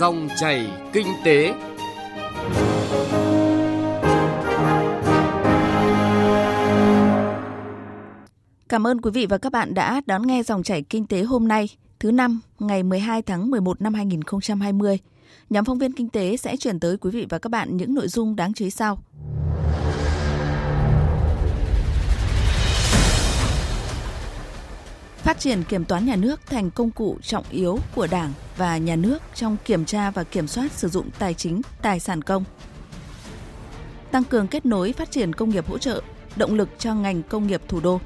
Dòng chảy kinh tế. Cảm ơn quý vị và các bạn đã đón nghe dòng chảy kinh tế hôm nay, thứ năm, ngày 12 tháng 11 năm 2020. Nhóm phóng viên kinh tế sẽ chuyển tới quý vị và các bạn những nội dung đáng chú ý sau. Phát triển kiểm toán nhà nước thành công cụ trọng yếu của Đảng và nhà nước trong kiểm tra và kiểm soát sử dụng tài chính, tài sản công. Tăng cường kết nối phát triển công nghiệp hỗ trợ, động lực cho ngành công nghiệp thủ đô.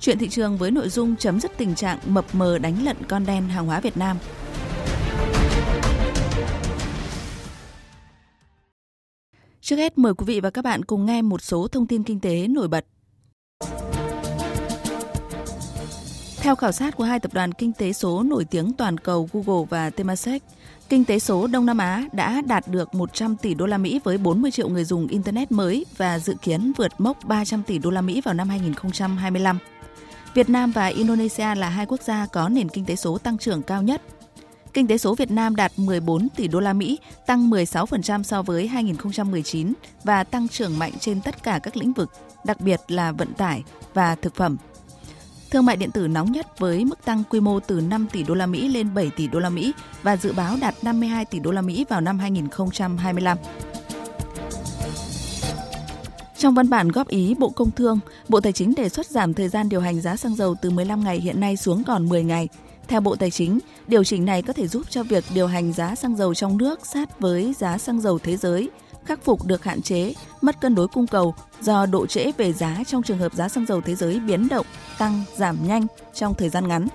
Chuyện thị trường với nội dung chấm dứt tình trạng mập mờ đánh lận con đen hàng hóa Việt Nam. Trước hết mời quý vị và các bạn cùng nghe một số thông tin kinh tế nổi bật. Theo khảo sát của hai tập đoàn kinh tế số nổi tiếng toàn cầu Google và Temasek, kinh tế số Đông Nam Á đã đạt được 100 tỷ đô la Mỹ với 40 triệu người dùng internet mới và dự kiến vượt mốc 300 tỷ đô la Mỹ vào năm 2025. Việt Nam và Indonesia là hai quốc gia có nền kinh tế số tăng trưởng cao nhất. Kinh tế số Việt Nam đạt 14 tỷ đô la Mỹ, tăng 16% so với 2019 và tăng trưởng mạnh trên tất cả các lĩnh vực, đặc biệt là vận tải và thực phẩm. Thương mại điện tử nóng nhất với mức tăng quy mô từ 5 tỷ đô la Mỹ lên 7 tỷ đô la Mỹ và dự báo đạt 52 tỷ đô la Mỹ vào năm 2025. Trong văn bản góp ý Bộ Công Thương, Bộ Tài chính đề xuất giảm thời gian điều hành giá xăng dầu từ 15 ngày hiện nay xuống còn 10 ngày. Theo Bộ Tài chính, điều chỉnh này có thể giúp cho việc điều hành giá xăng dầu trong nước sát với giá xăng dầu thế giới, khắc phục được hạn chế, mất cân đối cung cầu do độ trễ về giá trong trường hợp giá xăng dầu thế giới biến động, tăng, giảm nhanh trong thời gian ngắn.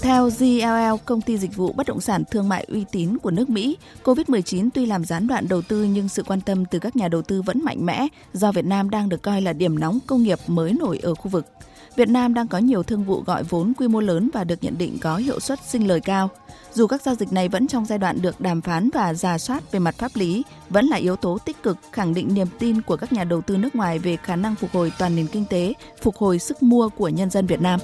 Theo GLL, công ty dịch vụ bất động sản thương mại uy tín của nước Mỹ, COVID-19 tuy làm gián đoạn đầu tư nhưng sự quan tâm từ các nhà đầu tư vẫn mạnh mẽ do Việt Nam đang được coi là điểm nóng công nghiệp mới nổi ở khu vực. Việt Nam đang có nhiều thương vụ gọi vốn quy mô lớn và được nhận định có hiệu suất sinh lời cao. Dù các giao dịch này vẫn trong giai đoạn được đàm phán và giả soát về mặt pháp lý, vẫn là yếu tố tích cực khẳng định niềm tin của các nhà đầu tư nước ngoài về khả năng phục hồi toàn nền kinh tế, phục hồi sức mua của nhân dân Việt Nam.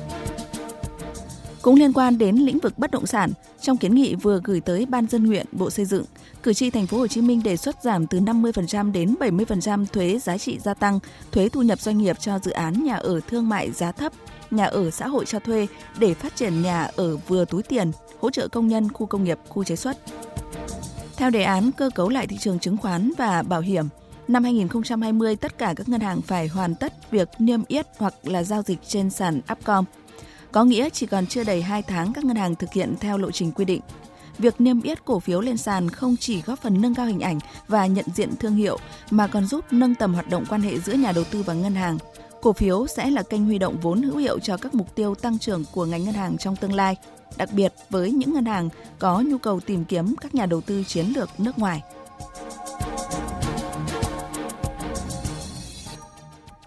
Cũng liên quan đến lĩnh vực bất động sản, trong kiến nghị vừa gửi tới Ban dân nguyện, Bộ Xây dựng, cử tri thành phố Hồ Chí Minh đề xuất giảm từ 50% đến 70% thuế giá trị gia tăng, thuế thu nhập doanh nghiệp cho dự án nhà ở thương mại giá thấp, nhà ở xã hội cho thuê để phát triển nhà ở vừa túi tiền, hỗ trợ công nhân khu công nghiệp, khu chế xuất. Theo đề án cơ cấu lại thị trường chứng khoán và bảo hiểm, năm 2020 tất cả các ngân hàng phải hoàn tất việc niêm yết hoặc là giao dịch trên sàn Upcom có nghĩa chỉ còn chưa đầy 2 tháng các ngân hàng thực hiện theo lộ trình quy định. Việc niêm yết cổ phiếu lên sàn không chỉ góp phần nâng cao hình ảnh và nhận diện thương hiệu mà còn giúp nâng tầm hoạt động quan hệ giữa nhà đầu tư và ngân hàng. Cổ phiếu sẽ là kênh huy động vốn hữu hiệu cho các mục tiêu tăng trưởng của ngành ngân hàng trong tương lai, đặc biệt với những ngân hàng có nhu cầu tìm kiếm các nhà đầu tư chiến lược nước ngoài.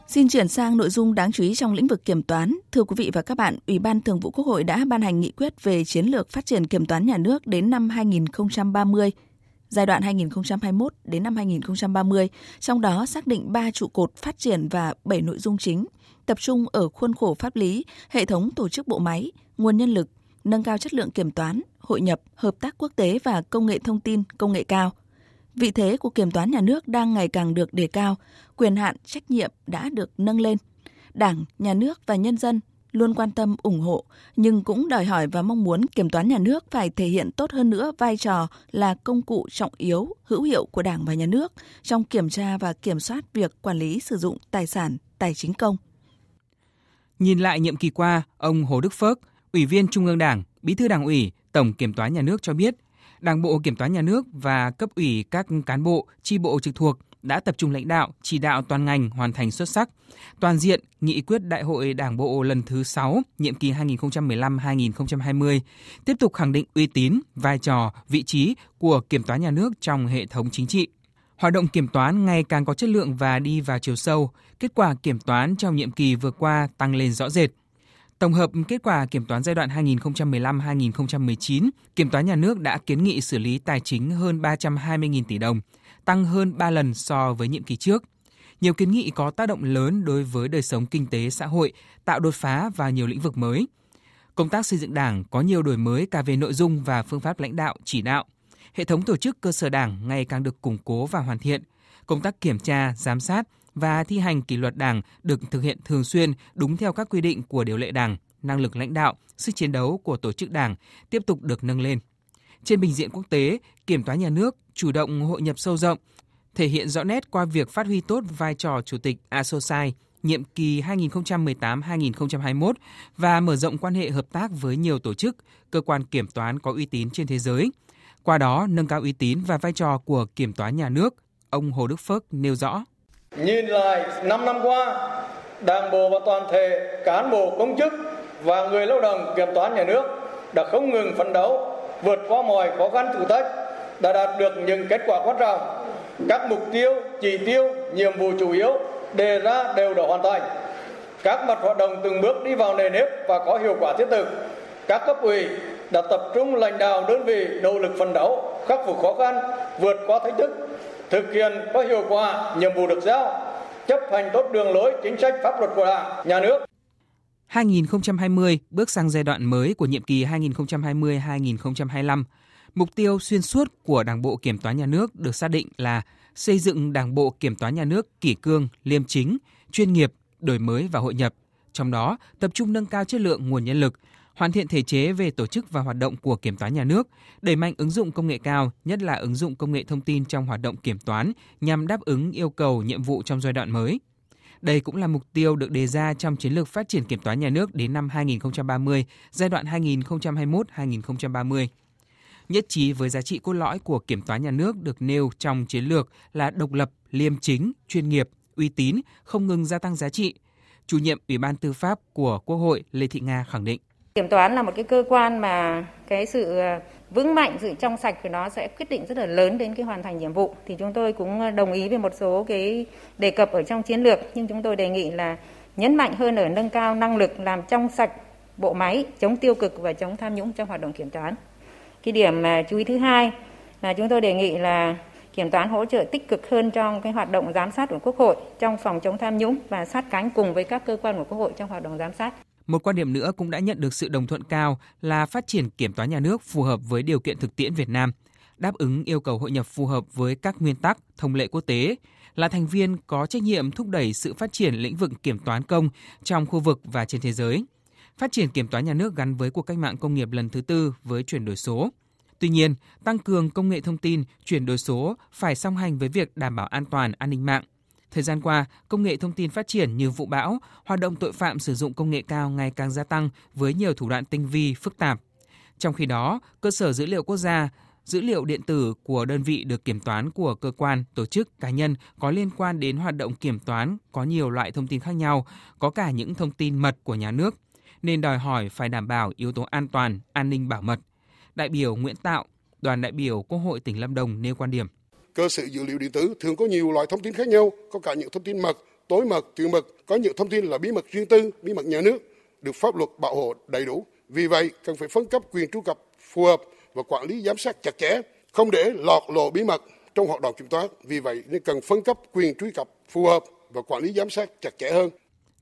Xin chuyển sang nội dung đáng chú ý trong lĩnh vực kiểm toán. Thưa quý vị và các bạn, Ủy ban Thường vụ Quốc hội đã ban hành nghị quyết về chiến lược phát triển kiểm toán nhà nước đến năm 2030, giai đoạn 2021 đến năm 2030, trong đó xác định 3 trụ cột phát triển và 7 nội dung chính, tập trung ở khuôn khổ pháp lý, hệ thống tổ chức bộ máy, nguồn nhân lực, nâng cao chất lượng kiểm toán, hội nhập, hợp tác quốc tế và công nghệ thông tin, công nghệ cao – Vị thế của kiểm toán nhà nước đang ngày càng được đề cao, quyền hạn, trách nhiệm đã được nâng lên. Đảng, nhà nước và nhân dân luôn quan tâm ủng hộ nhưng cũng đòi hỏi và mong muốn kiểm toán nhà nước phải thể hiện tốt hơn nữa vai trò là công cụ trọng yếu hữu hiệu của Đảng và nhà nước trong kiểm tra và kiểm soát việc quản lý sử dụng tài sản tài chính công. Nhìn lại nhiệm kỳ qua, ông Hồ Đức Phước, Ủy viên Trung ương Đảng, Bí thư Đảng ủy, Tổng Kiểm toán Nhà nước cho biết, Đảng bộ Kiểm toán Nhà nước và cấp ủy các cán bộ, chi bộ trực thuộc đã tập trung lãnh đạo, chỉ đạo toàn ngành hoàn thành xuất sắc, toàn diện nghị quyết Đại hội Đảng bộ lần thứ 6, nhiệm kỳ 2015-2020, tiếp tục khẳng định uy tín, vai trò, vị trí của kiểm toán nhà nước trong hệ thống chính trị. Hoạt động kiểm toán ngày càng có chất lượng và đi vào chiều sâu, kết quả kiểm toán trong nhiệm kỳ vừa qua tăng lên rõ rệt. Tổng hợp kết quả kiểm toán giai đoạn 2015-2019, Kiểm toán nhà nước đã kiến nghị xử lý tài chính hơn 320.000 tỷ đồng, tăng hơn 3 lần so với nhiệm kỳ trước. Nhiều kiến nghị có tác động lớn đối với đời sống kinh tế xã hội, tạo đột phá vào nhiều lĩnh vực mới. Công tác xây dựng Đảng có nhiều đổi mới cả về nội dung và phương pháp lãnh đạo, chỉ đạo. Hệ thống tổ chức cơ sở Đảng ngày càng được củng cố và hoàn thiện. Công tác kiểm tra, giám sát và thi hành kỷ luật Đảng được thực hiện thường xuyên đúng theo các quy định của điều lệ Đảng, năng lực lãnh đạo, sức chiến đấu của tổ chức Đảng tiếp tục được nâng lên. Trên bình diện quốc tế, kiểm toán nhà nước chủ động hội nhập sâu rộng, thể hiện rõ nét qua việc phát huy tốt vai trò chủ tịch ASOSAI nhiệm kỳ 2018-2021 và mở rộng quan hệ hợp tác với nhiều tổ chức, cơ quan kiểm toán có uy tín trên thế giới. Qua đó, nâng cao uy tín và vai trò của kiểm toán nhà nước, ông Hồ Đức Phước nêu rõ. Nhìn lại 5 năm qua, Đảng bộ và toàn thể cán bộ công chức và người lao động kiểm toán nhà nước đã không ngừng phấn đấu, vượt qua mọi khó khăn thử thách, đã đạt được những kết quả quan trọng. Các mục tiêu, chỉ tiêu, nhiệm vụ chủ yếu đề ra đều đã hoàn thành. Các mặt hoạt động từng bước đi vào nề nếp và có hiệu quả thiết thực. Các cấp ủy đã tập trung lãnh đạo đơn vị nỗ lực phấn đấu, khắc phục khó khăn, vượt qua thách thức, thực hiện có hiệu quả nhiệm vụ được giao, chấp hành tốt đường lối chính sách pháp luật của Đảng, nhà nước. 2020 bước sang giai đoạn mới của nhiệm kỳ 2020-2025. Mục tiêu xuyên suốt của Đảng bộ Kiểm toán Nhà nước được xác định là xây dựng Đảng bộ Kiểm toán Nhà nước kỷ cương, liêm chính, chuyên nghiệp, đổi mới và hội nhập. Trong đó, tập trung nâng cao chất lượng nguồn nhân lực, hoàn thiện thể chế về tổ chức và hoạt động của kiểm toán nhà nước, đẩy mạnh ứng dụng công nghệ cao, nhất là ứng dụng công nghệ thông tin trong hoạt động kiểm toán nhằm đáp ứng yêu cầu nhiệm vụ trong giai đoạn mới. Đây cũng là mục tiêu được đề ra trong chiến lược phát triển kiểm toán nhà nước đến năm 2030, giai đoạn 2021-2030. Nhất trí với giá trị cốt lõi của kiểm toán nhà nước được nêu trong chiến lược là độc lập, liêm chính, chuyên nghiệp, uy tín, không ngừng gia tăng giá trị. Chủ nhiệm Ủy ban Tư pháp của Quốc hội Lê Thị Nga khẳng định. Kiểm toán là một cái cơ quan mà cái sự ờ, vững mạnh, sự trong sạch của nó sẽ quyết định rất là lớn đến cái hoàn thành nhiệm vụ. Thì chúng tôi cũng ờ, đồng ý với một số cái đề cập ở trong chiến lược, nhưng chúng tôi đề nghị là nhấn mạnh hơn ở nâng cao năng lực làm trong sạch bộ máy, chống tiêu cực và chống tham nhũng trong hoạt động kiểm toán. Cái điểm mà chú ý thứ hai là chúng tôi đề nghị là kiểm toán hỗ trợ tích cực hơn trong cái hoạt động giám sát của Quốc hội trong phòng chống tham nhũng và sát cánh cùng với các cơ quan của Quốc hội trong hoạt động giám sát. Một quan điểm nữa cũng đã nhận được sự đồng thuận cao là phát triển kiểm toán nhà nước phù hợp với điều kiện thực tiễn Việt Nam, đáp ứng yêu cầu hội nhập phù hợp với các nguyên tắc, thông lệ quốc tế, là thành viên có trách nhiệm thúc đẩy sự phát triển lĩnh vực kiểm toán công trong khu vực và trên thế giới. Phát triển kiểm toán nhà nước gắn với cuộc cách mạng công nghiệp lần thứ tư với chuyển đổi số. Tuy nhiên, tăng cường công nghệ thông tin, chuyển đổi số phải song hành với việc đảm bảo an toàn an ninh mạng, Thời gian qua, công nghệ thông tin phát triển như vụ bão, hoạt động tội phạm sử dụng công nghệ cao ngày càng gia tăng với nhiều thủ đoạn tinh vi, phức tạp. Trong khi đó, cơ sở dữ liệu quốc gia, dữ liệu điện tử của đơn vị được kiểm toán của cơ quan, tổ chức, cá nhân có liên quan đến hoạt động kiểm toán có nhiều loại thông tin khác nhau, có cả những thông tin mật của nhà nước, nên đòi hỏi phải đảm bảo yếu tố an toàn, an ninh bảo mật. Đại biểu Nguyễn Tạo, đoàn đại biểu Quốc hội tỉnh Lâm Đồng nêu quan điểm cơ sở dữ liệu điện tử thường có nhiều loại thông tin khác nhau, có cả những thông tin mật, tối mật, tuyệt mật, có những thông tin là bí mật riêng tư, bí mật nhà nước, được pháp luật bảo hộ đầy đủ. Vì vậy, cần phải phân cấp quyền truy cập phù hợp và quản lý giám sát chặt chẽ, không để lọt lộ bí mật trong hoạt động kiểm toán. Vì vậy, nên cần phân cấp quyền truy cập phù hợp và quản lý giám sát chặt chẽ hơn.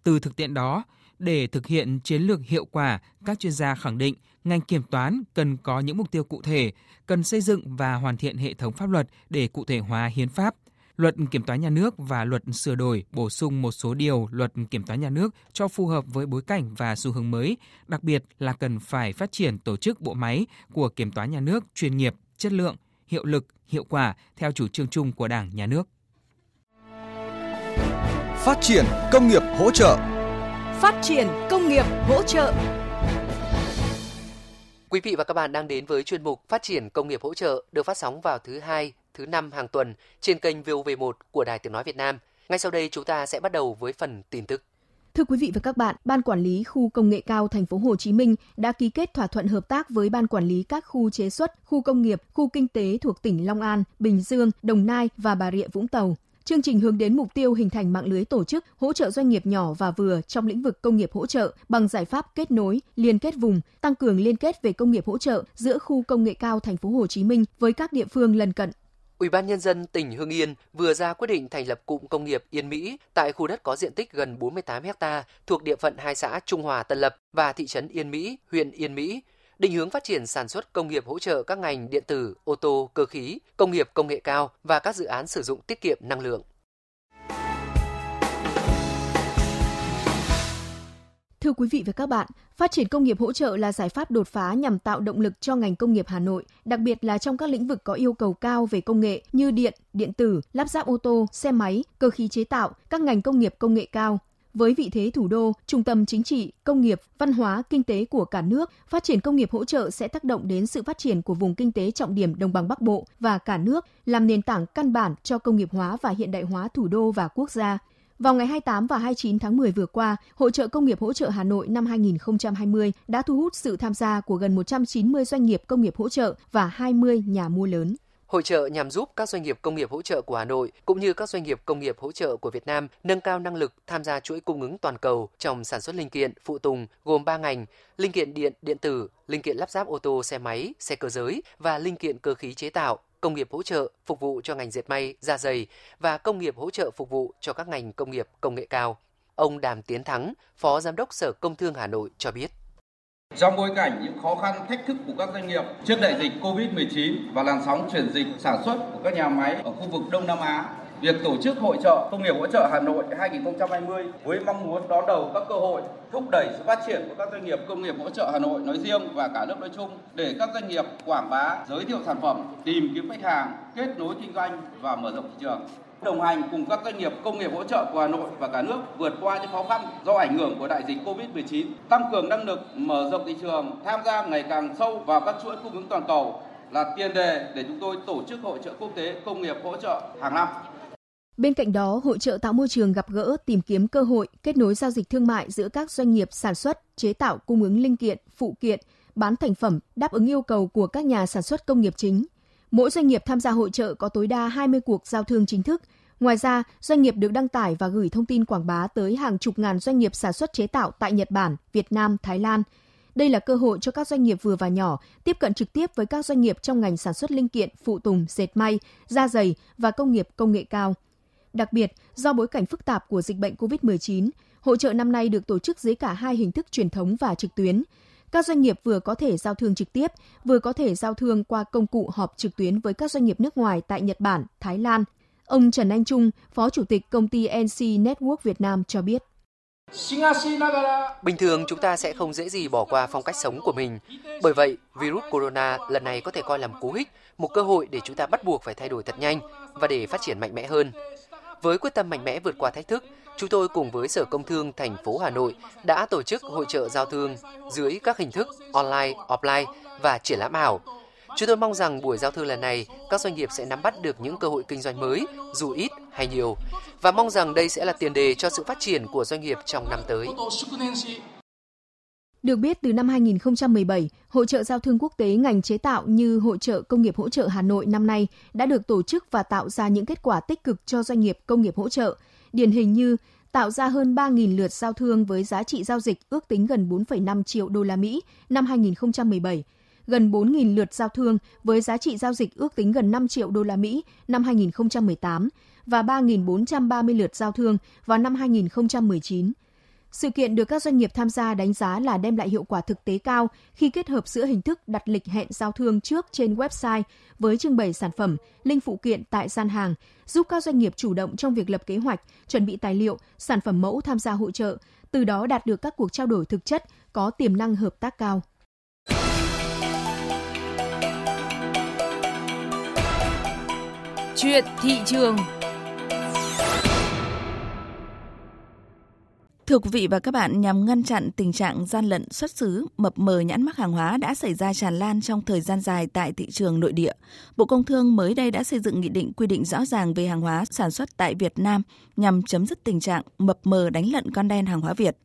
Từ thực tiễn đó, để thực hiện chiến lược hiệu quả, các chuyên gia khẳng định ngành kiểm toán cần có những mục tiêu cụ thể, cần xây dựng và hoàn thiện hệ thống pháp luật để cụ thể hóa hiến pháp, luật kiểm toán nhà nước và luật sửa đổi bổ sung một số điều luật kiểm toán nhà nước cho phù hợp với bối cảnh và xu hướng mới, đặc biệt là cần phải phát triển tổ chức bộ máy của kiểm toán nhà nước chuyên nghiệp, chất lượng, hiệu lực, hiệu quả theo chủ trương chung của Đảng, Nhà nước. Phát triển công nghiệp hỗ trợ Phát triển công nghiệp hỗ trợ Quý vị và các bạn đang đến với chuyên mục Phát triển công nghiệp hỗ trợ được phát sóng vào thứ hai, thứ năm hàng tuần trên kênh VOV1 của Đài Tiếng Nói Việt Nam. Ngay sau đây chúng ta sẽ bắt đầu với phần tin tức. Thưa quý vị và các bạn, Ban quản lý khu công nghệ cao thành phố Hồ Chí Minh đã ký kết thỏa thuận hợp tác với Ban quản lý các khu chế xuất, khu công nghiệp, khu kinh tế thuộc tỉnh Long An, Bình Dương, Đồng Nai và Bà Rịa Vũng Tàu Chương trình hướng đến mục tiêu hình thành mạng lưới tổ chức hỗ trợ doanh nghiệp nhỏ và vừa trong lĩnh vực công nghiệp hỗ trợ bằng giải pháp kết nối, liên kết vùng, tăng cường liên kết về công nghiệp hỗ trợ giữa khu công nghệ cao thành phố Hồ Chí Minh với các địa phương lân cận. Ủy ban nhân dân tỉnh Hưng Yên vừa ra quyết định thành lập cụm công nghiệp Yên Mỹ tại khu đất có diện tích gần 48 ha thuộc địa phận hai xã Trung Hòa Tân Lập và thị trấn Yên Mỹ, huyện Yên Mỹ, định hướng phát triển sản xuất công nghiệp hỗ trợ các ngành điện tử, ô tô, cơ khí, công nghiệp công nghệ cao và các dự án sử dụng tiết kiệm năng lượng. Thưa quý vị và các bạn, phát triển công nghiệp hỗ trợ là giải pháp đột phá nhằm tạo động lực cho ngành công nghiệp Hà Nội, đặc biệt là trong các lĩnh vực có yêu cầu cao về công nghệ như điện, điện tử, lắp ráp ô tô, xe máy, cơ khí chế tạo, các ngành công nghiệp công nghệ cao. Với vị thế thủ đô, trung tâm chính trị, công nghiệp, văn hóa, kinh tế của cả nước, phát triển công nghiệp hỗ trợ sẽ tác động đến sự phát triển của vùng kinh tế trọng điểm đồng bằng Bắc Bộ và cả nước, làm nền tảng căn bản cho công nghiệp hóa và hiện đại hóa thủ đô và quốc gia. Vào ngày 28 và 29 tháng 10 vừa qua, Hội trợ Công nghiệp hỗ trợ Hà Nội năm 2020 đã thu hút sự tham gia của gần 190 doanh nghiệp công nghiệp hỗ trợ và 20 nhà mua lớn. Hội trợ nhằm giúp các doanh nghiệp công nghiệp hỗ trợ của Hà Nội cũng như các doanh nghiệp công nghiệp hỗ trợ của Việt Nam nâng cao năng lực tham gia chuỗi cung ứng toàn cầu trong sản xuất linh kiện, phụ tùng gồm 3 ngành: linh kiện điện, điện tử, linh kiện lắp ráp ô tô, xe máy, xe cơ giới và linh kiện cơ khí chế tạo công nghiệp hỗ trợ phục vụ cho ngành dệt may, da dày và công nghiệp hỗ trợ phục vụ cho các ngành công nghiệp công nghệ cao. Ông Đàm Tiến Thắng, Phó Giám đốc Sở Công Thương Hà Nội cho biết. Trong bối cảnh những khó khăn thách thức của các doanh nghiệp trước đại dịch COVID-19 và làn sóng chuyển dịch sản xuất của các nhà máy ở khu vực Đông Nam Á, việc tổ chức hội trợ công nghiệp hỗ trợ Hà Nội 2020 với mong muốn đón đầu các cơ hội thúc đẩy sự phát triển của các doanh nghiệp công nghiệp hỗ trợ Hà Nội nói riêng và cả nước nói chung để các doanh nghiệp quảng bá, giới thiệu sản phẩm, tìm kiếm khách hàng, kết nối kinh doanh và mở rộng thị trường đồng hành cùng các doanh nghiệp công nghiệp hỗ trợ của Hà Nội và cả nước vượt qua những khó khăn do ảnh hưởng của đại dịch Covid-19, tăng cường năng lực, mở rộng thị trường, tham gia ngày càng sâu vào các chuỗi cung ứng toàn cầu là tiền đề để chúng tôi tổ chức hội trợ quốc tế công nghiệp hỗ trợ hàng năm. Bên cạnh đó, hội trợ tạo môi trường gặp gỡ, tìm kiếm cơ hội, kết nối giao dịch thương mại giữa các doanh nghiệp sản xuất, chế tạo, cung ứng linh kiện, phụ kiện, bán thành phẩm đáp ứng yêu cầu của các nhà sản xuất công nghiệp chính. Mỗi doanh nghiệp tham gia hội trợ có tối đa 20 cuộc giao thương chính thức. Ngoài ra, doanh nghiệp được đăng tải và gửi thông tin quảng bá tới hàng chục ngàn doanh nghiệp sản xuất chế tạo tại Nhật Bản, Việt Nam, Thái Lan. Đây là cơ hội cho các doanh nghiệp vừa và nhỏ tiếp cận trực tiếp với các doanh nghiệp trong ngành sản xuất linh kiện, phụ tùng, dệt may, da giày và công nghiệp công nghệ cao – Đặc biệt, do bối cảnh phức tạp của dịch bệnh COVID-19, hội trợ năm nay được tổ chức dưới cả hai hình thức truyền thống và trực tuyến. Các doanh nghiệp vừa có thể giao thương trực tiếp, vừa có thể giao thương qua công cụ họp trực tuyến với các doanh nghiệp nước ngoài tại Nhật Bản, Thái Lan. Ông Trần Anh Trung, Phó Chủ tịch công ty NC Network Việt Nam cho biết. Bình thường chúng ta sẽ không dễ gì bỏ qua phong cách sống của mình. Bởi vậy, virus corona lần này có thể coi là một cú hích, một cơ hội để chúng ta bắt buộc phải thay đổi thật nhanh và để phát triển mạnh mẽ hơn. Với quyết tâm mạnh mẽ vượt qua thách thức, chúng tôi cùng với Sở Công Thương thành phố Hà Nội đã tổ chức hội trợ giao thương dưới các hình thức online, offline và triển lãm ảo. Chúng tôi mong rằng buổi giao thương lần này, các doanh nghiệp sẽ nắm bắt được những cơ hội kinh doanh mới, dù ít hay nhiều, và mong rằng đây sẽ là tiền đề cho sự phát triển của doanh nghiệp trong năm tới. Được biết, từ năm 2017, hội trợ giao thương quốc tế ngành chế tạo như Hội trợ Công nghiệp hỗ trợ Hà Nội năm nay đã được tổ chức và tạo ra những kết quả tích cực cho doanh nghiệp công nghiệp hỗ trợ. Điển hình như tạo ra hơn 3.000 lượt giao thương với giá trị giao dịch ước tính gần 4,5 triệu đô la Mỹ năm 2017, gần 4.000 lượt giao thương với giá trị giao dịch ước tính gần 5 triệu đô la Mỹ năm 2018 và 3.430 lượt giao thương vào năm 2019. Sự kiện được các doanh nghiệp tham gia đánh giá là đem lại hiệu quả thực tế cao khi kết hợp giữa hình thức đặt lịch hẹn giao thương trước trên website với trưng bày sản phẩm, linh phụ kiện tại gian hàng, giúp các doanh nghiệp chủ động trong việc lập kế hoạch, chuẩn bị tài liệu, sản phẩm mẫu tham gia hội trợ, từ đó đạt được các cuộc trao đổi thực chất có tiềm năng hợp tác cao. Chuyện thị trường Thưa quý vị và các bạn, nhằm ngăn chặn tình trạng gian lận xuất xứ, mập mờ nhãn mắc hàng hóa đã xảy ra tràn lan trong thời gian dài tại thị trường nội địa. Bộ Công Thương mới đây đã xây dựng nghị định quy định rõ ràng về hàng hóa sản xuất tại Việt Nam nhằm chấm dứt tình trạng mập mờ đánh lận con đen hàng hóa Việt.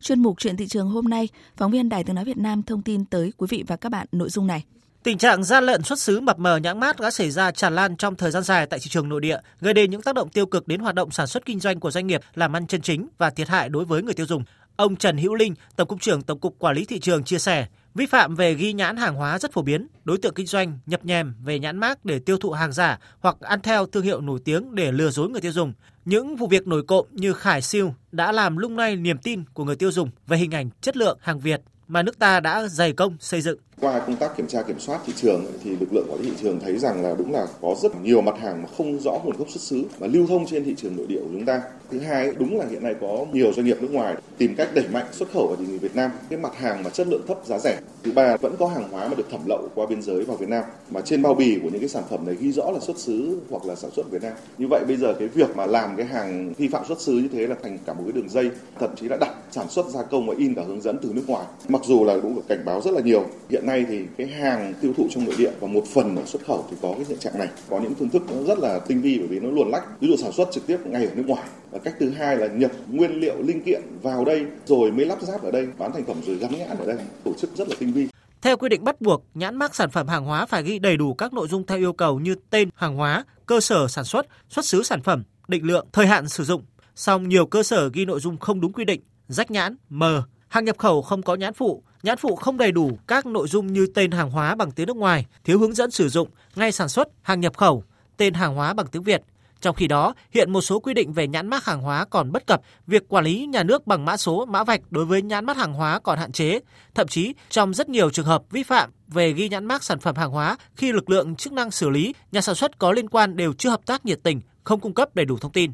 Chuyên mục chuyện thị trường hôm nay, phóng viên Đài tiếng nói Việt Nam thông tin tới quý vị và các bạn nội dung này. Tình trạng gian lận xuất xứ mập mờ nhãn mát đã xảy ra tràn lan trong thời gian dài tại thị trường nội địa, gây đến những tác động tiêu cực đến hoạt động sản xuất kinh doanh của doanh nghiệp làm ăn chân chính và thiệt hại đối với người tiêu dùng. Ông Trần Hữu Linh, Tổng cục trưởng Tổng cục Quản lý thị trường chia sẻ, Vi phạm về ghi nhãn hàng hóa rất phổ biến, đối tượng kinh doanh nhập nhèm về nhãn mác để tiêu thụ hàng giả hoặc ăn theo thương hiệu nổi tiếng để lừa dối người tiêu dùng. Những vụ việc nổi cộm như Khải Siêu đã làm lung lay niềm tin của người tiêu dùng về hình ảnh chất lượng hàng Việt mà nước ta đã dày công xây dựng. Qua công tác kiểm tra kiểm soát thị trường thì lực lượng quản lý thị trường thấy rằng là đúng là có rất nhiều mặt hàng mà không rõ nguồn gốc xuất xứ và lưu thông trên thị trường nội địa của chúng ta. Thứ hai đúng là hiện nay có nhiều doanh nghiệp nước ngoài tìm cách đẩy mạnh xuất khẩu vào thị trường Việt Nam cái mặt hàng mà chất lượng thấp giá rẻ. Thứ ba vẫn có hàng hóa mà được thẩm lậu qua biên giới vào Việt Nam mà trên bao bì của những cái sản phẩm này ghi rõ là xuất xứ hoặc là sản xuất Việt Nam. Như vậy bây giờ cái việc mà làm cái hàng vi phạm xuất xứ như thế là thành cả một cái đường dây, thậm chí là đặt sản xuất gia công và in cả hướng dẫn từ nước ngoài. Mặc dù là cũng được cảnh báo rất là nhiều. Hiện nay thì cái hàng tiêu thụ trong nội địa và một phần ở xuất khẩu thì có cái hiện trạng này có những phương thức nó rất là tinh vi bởi vì nó luồn lách ví dụ sản xuất trực tiếp ngay ở nước ngoài và cách thứ hai là nhập nguyên liệu linh kiện vào đây rồi mới lắp ráp ở đây bán thành phẩm rồi gắn nhãn ở đây tổ chức rất là tinh vi theo quy định bắt buộc, nhãn mác sản phẩm hàng hóa phải ghi đầy đủ các nội dung theo yêu cầu như tên hàng hóa, cơ sở sản xuất, xuất xứ sản phẩm, định lượng, thời hạn sử dụng. Song nhiều cơ sở ghi nội dung không đúng quy định, rách nhãn, mờ, hàng nhập khẩu không có nhãn phụ, nhãn phụ không đầy đủ các nội dung như tên hàng hóa bằng tiếng nước ngoài, thiếu hướng dẫn sử dụng, ngay sản xuất, hàng nhập khẩu, tên hàng hóa bằng tiếng Việt. Trong khi đó, hiện một số quy định về nhãn mác hàng hóa còn bất cập, việc quản lý nhà nước bằng mã số, mã vạch đối với nhãn mác hàng hóa còn hạn chế. Thậm chí, trong rất nhiều trường hợp vi phạm về ghi nhãn mác sản phẩm hàng hóa khi lực lượng chức năng xử lý, nhà sản xuất có liên quan đều chưa hợp tác nhiệt tình, không cung cấp đầy đủ thông tin.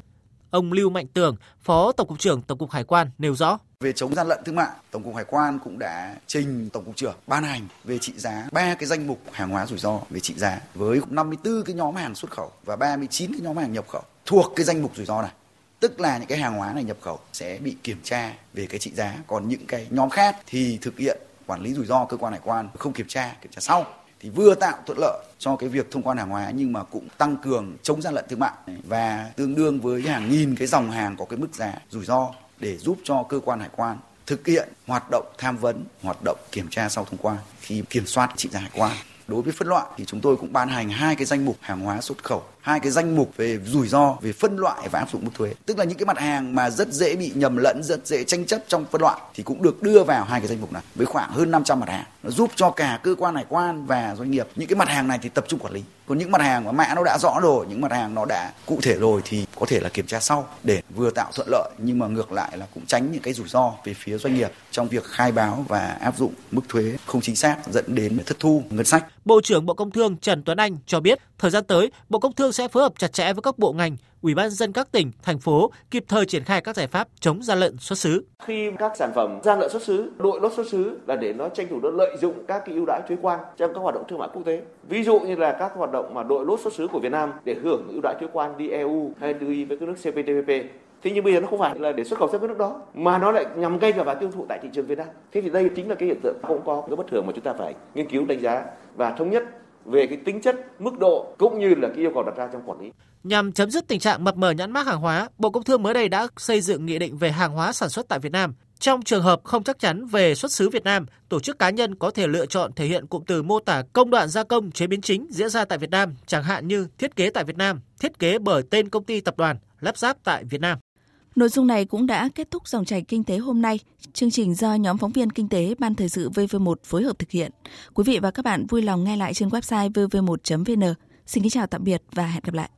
Ông Lưu Mạnh Tường, Phó Tổng cục trưởng Tổng cục Hải quan nêu rõ. Về chống gian lận thương mại, Tổng cục Hải quan cũng đã trình Tổng cục trưởng ban hành về trị giá ba cái danh mục hàng hóa rủi ro về trị giá với 54 cái nhóm hàng xuất khẩu và 39 cái nhóm hàng nhập khẩu thuộc cái danh mục rủi ro này. Tức là những cái hàng hóa này nhập khẩu sẽ bị kiểm tra về cái trị giá, còn những cái nhóm khác thì thực hiện quản lý rủi ro cơ quan hải quan không kiểm tra, kiểm tra sau thì vừa tạo thuận lợi cho cái việc thông quan hàng hóa nhưng mà cũng tăng cường chống gian lận thương mại và tương đương với hàng nghìn cái dòng hàng có cái mức giá rủi ro để giúp cho cơ quan hải quan thực hiện hoạt động tham vấn, hoạt động kiểm tra sau thông quan khi kiểm soát trị giá hải quan. Đối với phân loại thì chúng tôi cũng ban hành hai cái danh mục hàng hóa xuất khẩu, hai cái danh mục về rủi ro, về phân loại và áp dụng mức thuế. Tức là những cái mặt hàng mà rất dễ bị nhầm lẫn, rất dễ tranh chấp trong phân loại thì cũng được đưa vào hai cái danh mục này với khoảng hơn 500 mặt hàng. Nó giúp cho cả cơ quan hải quan và doanh nghiệp những cái mặt hàng này thì tập trung quản lý. Còn những mặt hàng mà mã nó đã rõ rồi, những mặt hàng nó đã cụ thể rồi thì có thể là kiểm tra sau để vừa tạo thuận lợi nhưng mà ngược lại là cũng tránh những cái rủi ro về phía doanh nghiệp trong việc khai báo và áp dụng mức thuế không chính xác dẫn đến thất thu ngân sách. Bộ trưởng Bộ Công Thương Trần Tuấn Anh cho biết, thời gian tới, Bộ Công Thương sẽ sẽ phối hợp chặt chẽ với các bộ ngành, Ủy ban dân các tỉnh, thành phố kịp thời triển khai các giải pháp chống gian lận xuất xứ. Khi các sản phẩm gian lận xuất xứ, đội lốt xuất xứ là để nó tranh thủ nó lợi dụng các cái ưu đãi thuế quan trong các hoạt động thương mại quốc tế. Ví dụ như là các hoạt động mà đội lốt xuất xứ của Việt Nam để hưởng ưu đãi thuế quan đi EU hay đi với các nước CPTPP Thế nhưng bây giờ nó không phải là để xuất khẩu sang các nước đó mà nó lại nhằm gây cả vào tiêu thụ tại thị trường Việt Nam. Thế thì đây chính là cái hiện tượng cũng có cái bất thường mà chúng ta phải nghiên cứu đánh giá và thống nhất về cái tính chất, mức độ cũng như là cái yêu cầu đặt ra trong quản lý. Nhằm chấm dứt tình trạng mập mờ nhãn mác hàng hóa, Bộ Công Thương mới đây đã xây dựng nghị định về hàng hóa sản xuất tại Việt Nam. Trong trường hợp không chắc chắn về xuất xứ Việt Nam, tổ chức cá nhân có thể lựa chọn thể hiện cụm từ mô tả công đoạn gia công chế biến chính diễn ra tại Việt Nam, chẳng hạn như thiết kế tại Việt Nam, thiết kế bởi tên công ty tập đoàn, lắp ráp tại Việt Nam. Nội dung này cũng đã kết thúc dòng chảy kinh tế hôm nay. Chương trình do nhóm phóng viên kinh tế Ban Thời sự VV1 phối hợp thực hiện. Quý vị và các bạn vui lòng nghe lại trên website vv1.vn. Xin kính chào tạm biệt và hẹn gặp lại.